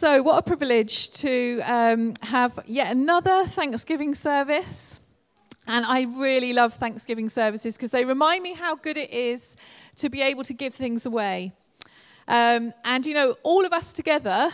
So, what a privilege to um, have yet another Thanksgiving service. And I really love Thanksgiving services because they remind me how good it is to be able to give things away. Um, and, you know, all of us together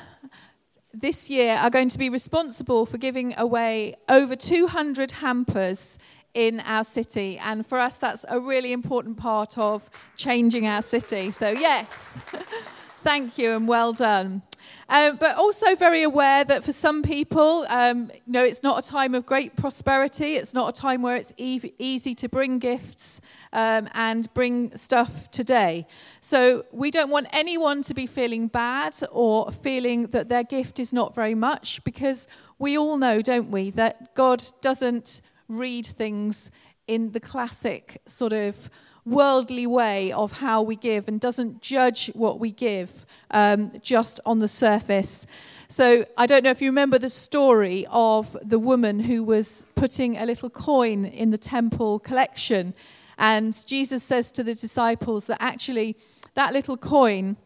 this year are going to be responsible for giving away over 200 hampers in our city. And for us, that's a really important part of changing our city. So, yes, thank you and well done. Um, but also very aware that for some people, um, you know, it's not a time of great prosperity. It's not a time where it's e- easy to bring gifts um, and bring stuff today. So we don't want anyone to be feeling bad or feeling that their gift is not very much, because we all know, don't we, that God doesn't read things in the classic sort of worldly way of how we give and doesn't judge what we give um, just on the surface. So I don't know if you remember the story of the woman who was putting a little coin in the temple collection. And Jesus says to the disciples that actually that little coin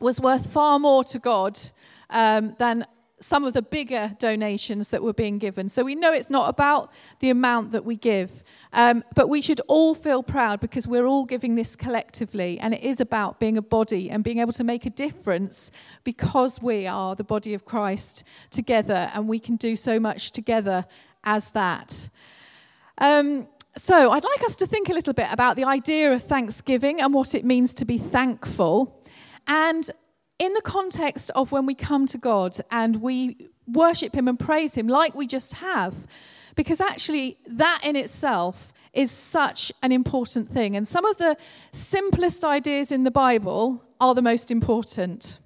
was worth far more to God um, than some of the bigger donations that were being given. So we know it's not about the amount that we give, um, but we should all feel proud because we're all giving this collectively, and it is about being a body and being able to make a difference because we are the body of Christ together, and we can do so much together as that. Um, so, I'd like us to think a little bit about the idea of thanksgiving and what it means to be thankful. And in the context of when we come to God and we worship Him and praise Him, like we just have, because actually that in itself is such an important thing. And some of the simplest ideas in the Bible are the most important.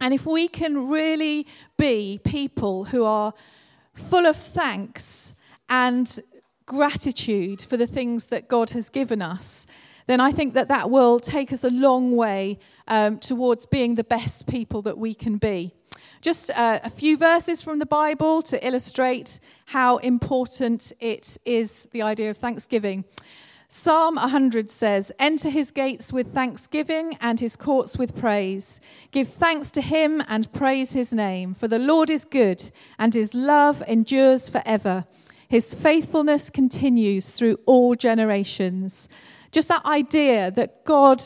And if we can really be people who are full of thanks and gratitude for the things that God has given us, then I think that that will take us a long way um, towards being the best people that we can be. Just uh, a few verses from the Bible to illustrate how important it is the idea of thanksgiving. Psalm 100 says, Enter his gates with thanksgiving and his courts with praise. Give thanks to him and praise his name, for the Lord is good and his love endures forever. His faithfulness continues through all generations. Just that idea that God,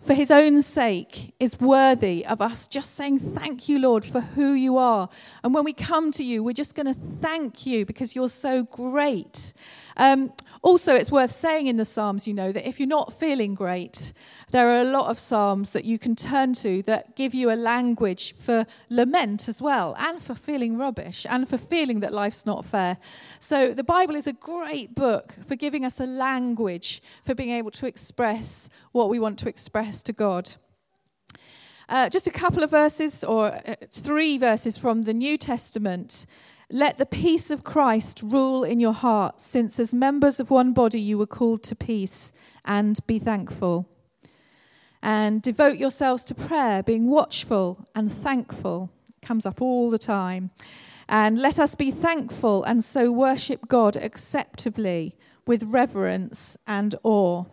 for his own sake, is worthy of us just saying, Thank you, Lord, for who you are. And when we come to you, we're just going to thank you because you're so great. Um, also, it's worth saying in the Psalms, you know, that if you're not feeling great, there are a lot of Psalms that you can turn to that give you a language for lament as well, and for feeling rubbish, and for feeling that life's not fair. So, the Bible is a great book for giving us a language for being able to express what we want to express to God. Uh, just a couple of verses, or uh, three verses from the New Testament. Let the peace of Christ rule in your hearts, since as members of one body you were called to peace, and be thankful. And devote yourselves to prayer, being watchful and thankful. It comes up all the time. And let us be thankful and so worship God acceptably with reverence and awe.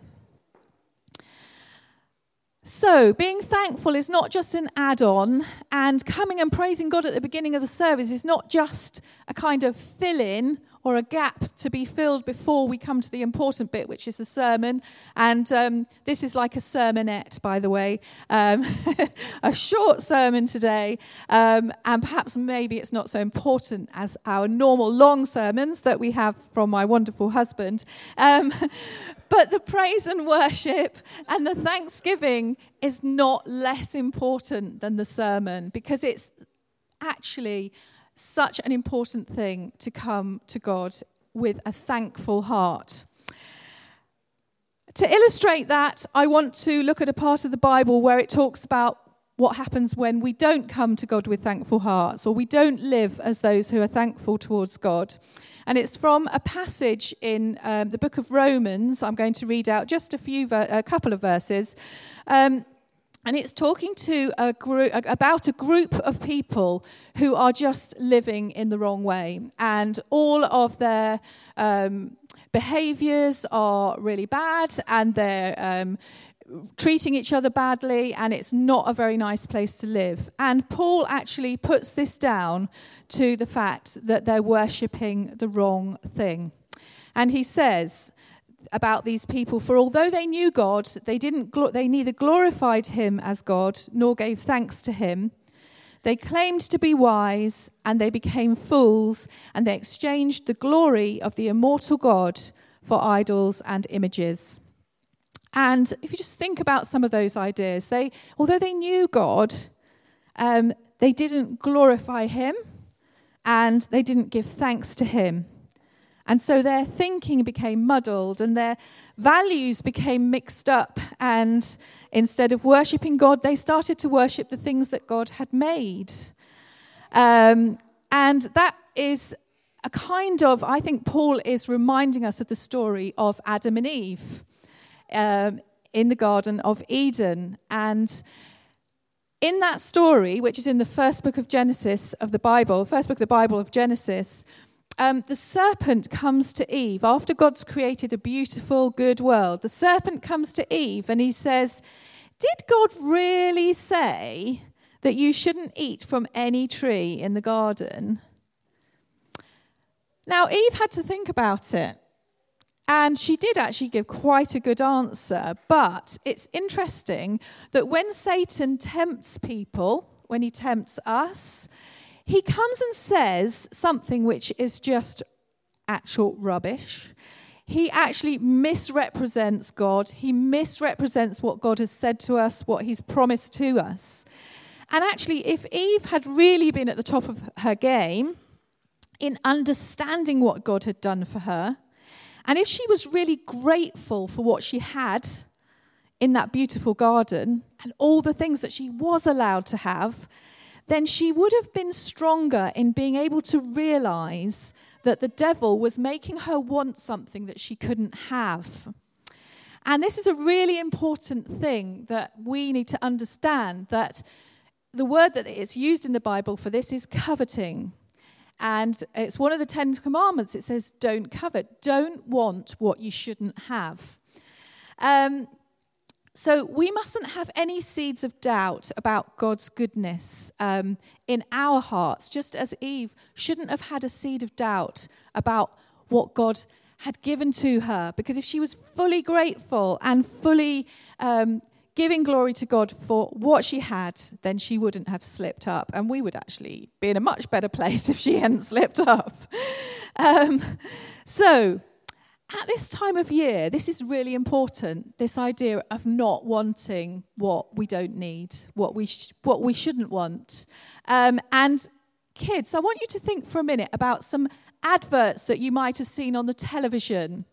So, being thankful is not just an add on, and coming and praising God at the beginning of the service is not just a kind of fill in or a gap to be filled before we come to the important bit, which is the sermon. And um, this is like a sermonette, by the way, um, a short sermon today. Um, and perhaps maybe it's not so important as our normal long sermons that we have from my wonderful husband. Um, but the praise and worship and the thanksgiving is not less important than the sermon because it's actually such an important thing to come to God with a thankful heart. To illustrate that, I want to look at a part of the Bible where it talks about what happens when we don't come to God with thankful hearts or we don't live as those who are thankful towards God. And it's from a passage in um, the book of Romans. I'm going to read out just a few, ver- a couple of verses. Um, and it's talking to a group about a group of people who are just living in the wrong way, and all of their um, behaviours are really bad, and they're um, treating each other badly, and it's not a very nice place to live. And Paul actually puts this down to the fact that they're worshipping the wrong thing. And he says about these people, for although they knew God, they, didn't they neither glorified him as God nor gave thanks to him. They claimed to be wise and they became fools, and they exchanged the glory of the immortal God for idols and images. And if you just think about some of those ideas, they, although they knew God, um, they didn't glorify Him and they didn't give thanks to Him. And so their thinking became muddled and their values became mixed up. And instead of worshipping God, they started to worship the things that God had made. Um, and that is a kind of, I think Paul is reminding us of the story of Adam and Eve um, in the Garden of Eden. And in that story, which is in the first book of Genesis of the Bible, first book of the Bible of Genesis, um, the serpent comes to Eve after God's created a beautiful, good world. The serpent comes to Eve and he says, Did God really say that you shouldn't eat from any tree in the garden? Now, Eve had to think about it. And she did actually give quite a good answer. But it's interesting that when Satan tempts people, when he tempts us, he comes and says something which is just actual rubbish. He actually misrepresents God. He misrepresents what God has said to us, what he's promised to us. And actually, if Eve had really been at the top of her game in understanding what God had done for her, and if she was really grateful for what she had in that beautiful garden and all the things that she was allowed to have, then she would have been stronger in being able to realize that the devil was making her want something that she couldn't have. And this is a really important thing that we need to understand that the word that is used in the Bible for this is coveting. And it's one of the Ten Commandments. It says, don't covet, don't want what you shouldn't have. Um, so we mustn't have any seeds of doubt about God's goodness um, in our hearts, just as Eve shouldn't have had a seed of doubt about what God had given to her. Because if she was fully grateful and fully um, giving glory to God for what she had, then she wouldn't have slipped up. And we would actually be in a much better place if she hadn't slipped up. Um, so, at this time of year, this is really important this idea of not wanting what we don't need, what we, sh- what we shouldn't want. Um, and kids, I want you to think for a minute about some adverts that you might have seen on the television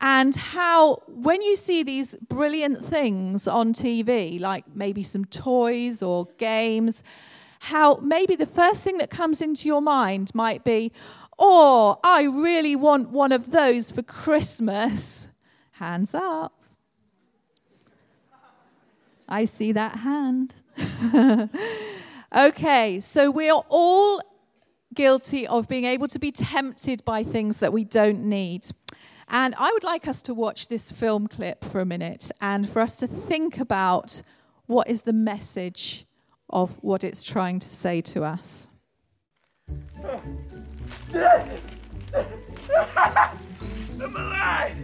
and how, when you see these brilliant things on TV, like maybe some toys or games, how maybe the first thing that comes into your mind might be, Oh, I really want one of those for Christmas. Hands up. I see that hand. okay, so we are all guilty of being able to be tempted by things that we don't need. And I would like us to watch this film clip for a minute and for us to think about what is the message of what it's trying to say to us. I'm alive!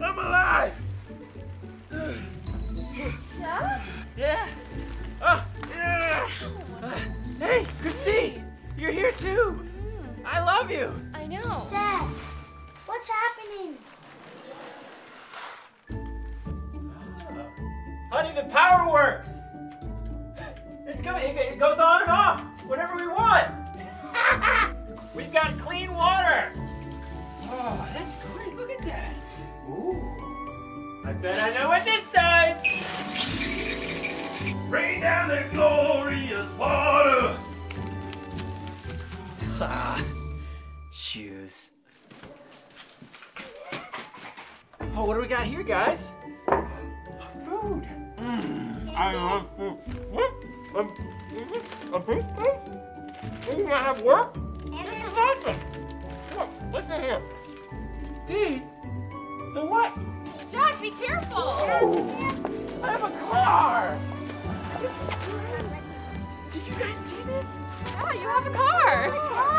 I'm alive! Yeah? Yeah. Oh, yeah. Uh, hey, Christine! You're here too! I love you! It's it goes on and off whenever we want! We've got clean water. Oh, that's great. Look at that. Ooh. I bet I know what this does. Rain down the glorious water. Ah, shoes. Oh, what do we got here, guys? Food. Mm, I love food. What? A, a big food? You gonna have work? This is awesome. Look, listen here. Feed the what? Jack, be careful. Oh. I have a car! Did you guys see this? Yeah, you have a car. Oh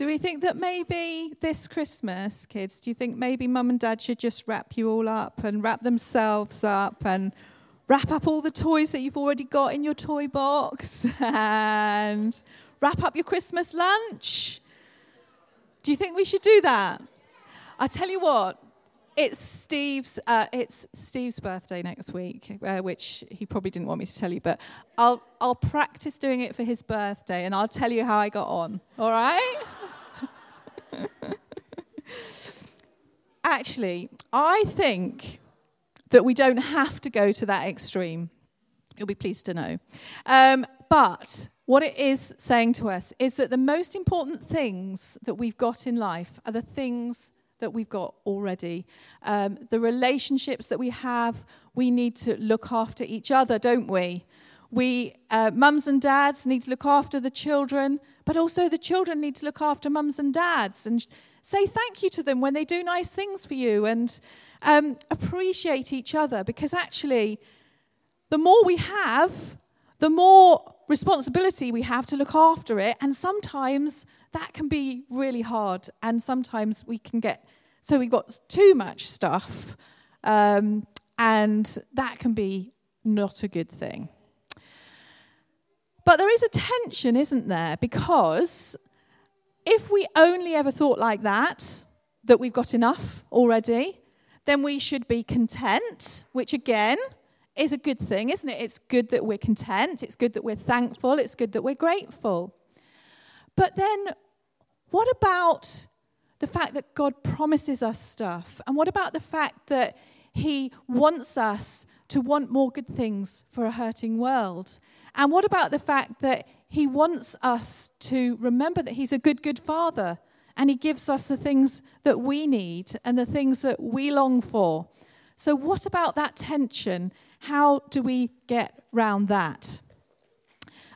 Do we think that maybe this Christmas, kids, do you think maybe mum and dad should just wrap you all up and wrap themselves up and wrap up all the toys that you've already got in your toy box and wrap up your Christmas lunch? Do you think we should do that? I tell you what, it's Steve's. Uh, it's Steve's birthday next week, uh, which he probably didn't want me to tell you, but I'll I'll practice doing it for his birthday, and I'll tell you how I got on. All right? Actually, I think that we don't have to go to that extreme. You'll be pleased to know. Um, but what it is saying to us is that the most important things that we've got in life are the things that we've got already. Um, the relationships that we have, we need to look after each other, don't we? We, uh, mums and dads, need to look after the children, but also the children need to look after mums and dads and say thank you to them when they do nice things for you and um, appreciate each other because actually, the more we have, the more responsibility we have to look after it. And sometimes that can be really hard. And sometimes we can get, so we've got too much stuff. Um, and that can be not a good thing. But there is a tension, isn't there? Because if we only ever thought like that, that we've got enough already, then we should be content, which again is a good thing, isn't it? It's good that we're content, it's good that we're thankful, it's good that we're grateful. But then, what about the fact that God promises us stuff? And what about the fact that He wants us to want more good things for a hurting world? And what about the fact that He wants us to remember that He's a good, good Father and He gives us the things that we need and the things that we long for? So, what about that tension? How do we get round that?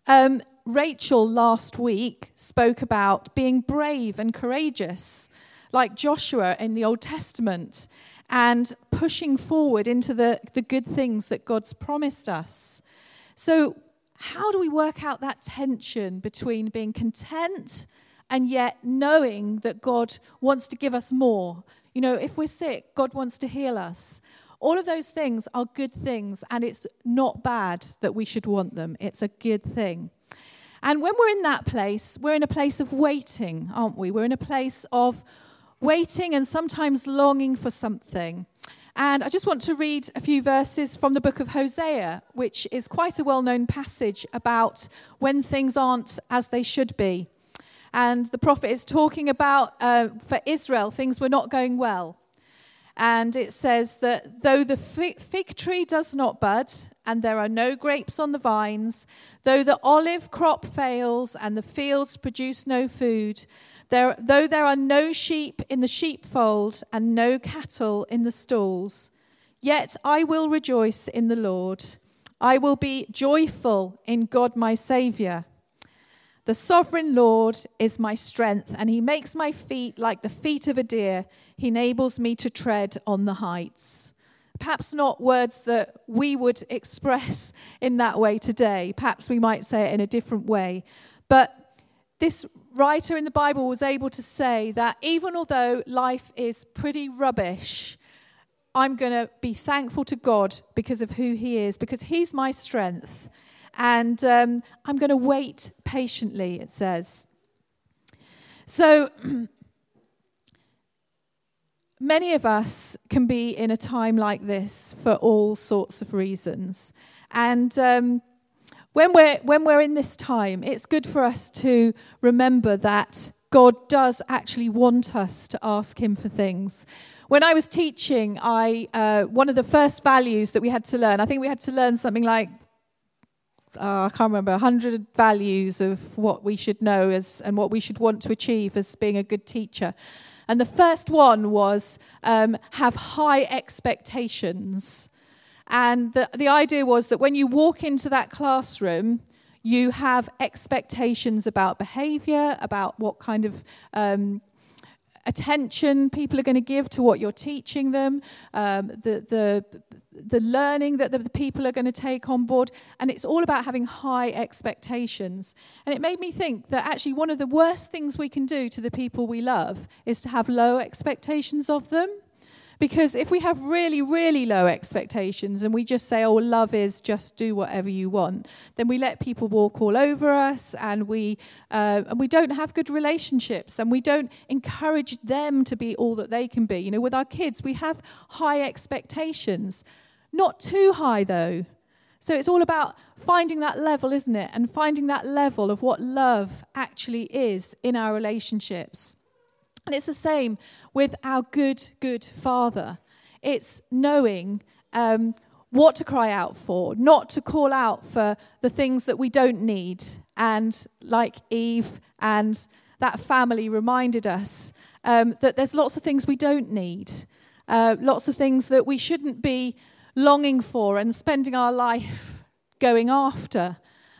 Um, Rachel last week spoke about being brave and courageous, like Joshua in the Old Testament, and pushing forward into the, the good things that God's promised us. So, how do we work out that tension between being content and yet knowing that God wants to give us more? You know, if we're sick, God wants to heal us. All of those things are good things, and it's not bad that we should want them. It's a good thing. And when we're in that place, we're in a place of waiting, aren't we? We're in a place of waiting and sometimes longing for something. And I just want to read a few verses from the book of Hosea, which is quite a well known passage about when things aren't as they should be. And the prophet is talking about uh, for Israel, things were not going well. And it says that though the fig tree does not bud, and there are no grapes on the vines, though the olive crop fails, and the fields produce no food, there, though there are no sheep in the sheepfold, and no cattle in the stalls, yet I will rejoice in the Lord. I will be joyful in God my Saviour. The sovereign Lord is my strength, and he makes my feet like the feet of a deer. He enables me to tread on the heights. Perhaps not words that we would express in that way today. Perhaps we might say it in a different way. But this writer in the Bible was able to say that even although life is pretty rubbish, I'm going to be thankful to God because of who He is, because He's my strength. And um, I'm going to wait patiently, it says. So, many of us can be in a time like this for all sorts of reasons. And um, when, we're, when we're in this time, it's good for us to remember that God does actually want us to ask Him for things. When I was teaching, I, uh, one of the first values that we had to learn, I think we had to learn something like uh, I can't remember, 100 values of what we should know as, and what we should want to achieve as being a good teacher. And the first one was um, have high expectations. And the, the idea was that when you walk into that classroom, you have expectations about behavior, about what kind of um, attention people are going to give to what you're teaching them, um, the, the, the learning that the, the people are going to take on board. And it's all about having high expectations. And it made me think that actually one of the worst things we can do to the people we love is to have low expectations of them. Because if we have really, really low expectations and we just say, oh, love is just do whatever you want, then we let people walk all over us and we, uh, and we don't have good relationships and we don't encourage them to be all that they can be. You know, with our kids, we have high expectations. Not too high, though. So it's all about finding that level, isn't it? And finding that level of what love actually is in our relationships. And it's the same with our good, good Father. It's knowing um, what to cry out for, not to call out for the things that we don't need. And like Eve and that family reminded us um, that there's lots of things we don't need, uh, lots of things that we shouldn't be longing for and spending our life going after.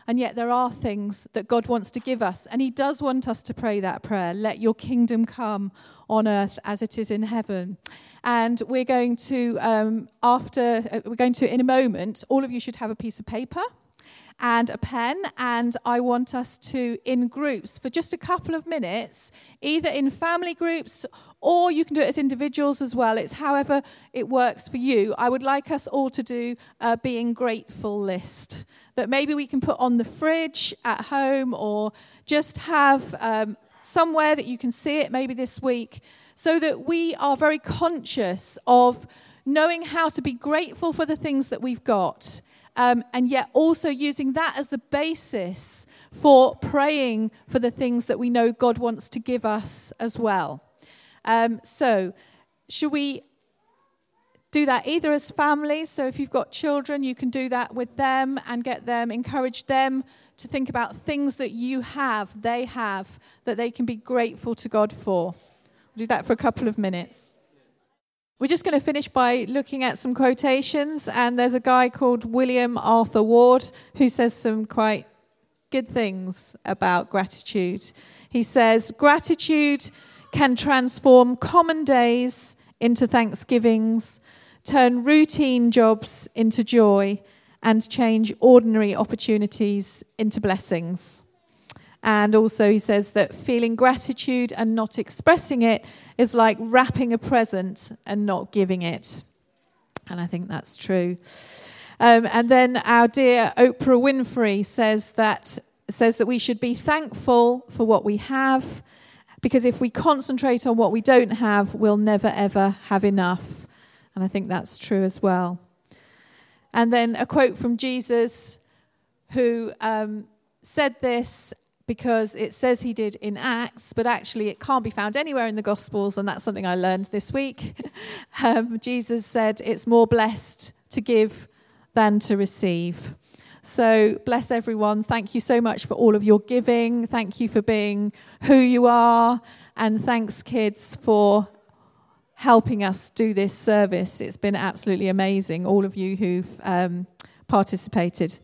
And yet, there are things that God wants to give us. And He does want us to pray that prayer let your kingdom come on earth as it is in heaven. And we're going to, um, after, uh, we're going to, in a moment, all of you should have a piece of paper and a pen, and I want us to, in groups, for just a couple of minutes, either in family groups or you can do it as individuals as well. It's however it works for you. I would like us all to do a being grateful list that maybe we can put on the fridge at home or just have um, somewhere that you can see it maybe this week so that we are very conscious of knowing how to be grateful for the things that we've got um, and yet also using that as the basis for praying for the things that we know God wants to give us as well. Um, so, should we do that either as families? So, if you've got children, you can do that with them and get them, encourage them to think about things that you have, they have, that they can be grateful to God for. We'll do that for a couple of minutes. We're just going to finish by looking at some quotations, and there's a guy called William Arthur Ward who says some quite good things about gratitude. He says, Gratitude can transform common days into thanksgivings, turn routine jobs into joy, and change ordinary opportunities into blessings. And also, he says that feeling gratitude and not expressing it is like wrapping a present and not giving it. And I think that's true. Um, and then our dear Oprah Winfrey says that says that we should be thankful for what we have, because if we concentrate on what we don't have, we'll never ever have enough. And I think that's true as well. And then a quote from Jesus, who um, said this because it says he did in Acts, but actually it can't be found anywhere in the Gospels, and that's something I learned this week. um, Jesus said, It's more blessed to give than to receive. So, bless everyone. Thank you so much for all of your giving. Thank you for being who you are. And thanks, kids, for helping us do this service. It's been absolutely amazing, all of you who've um, participated.